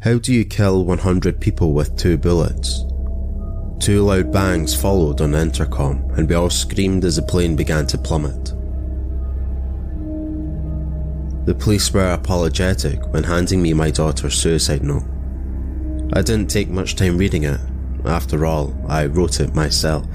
How do you kill 100 people with two bullets? Two loud bangs followed on the intercom, and we all screamed as the plane began to plummet. The police were apologetic when handing me my daughter's suicide note. I didn't take much time reading it. After all, I wrote it myself.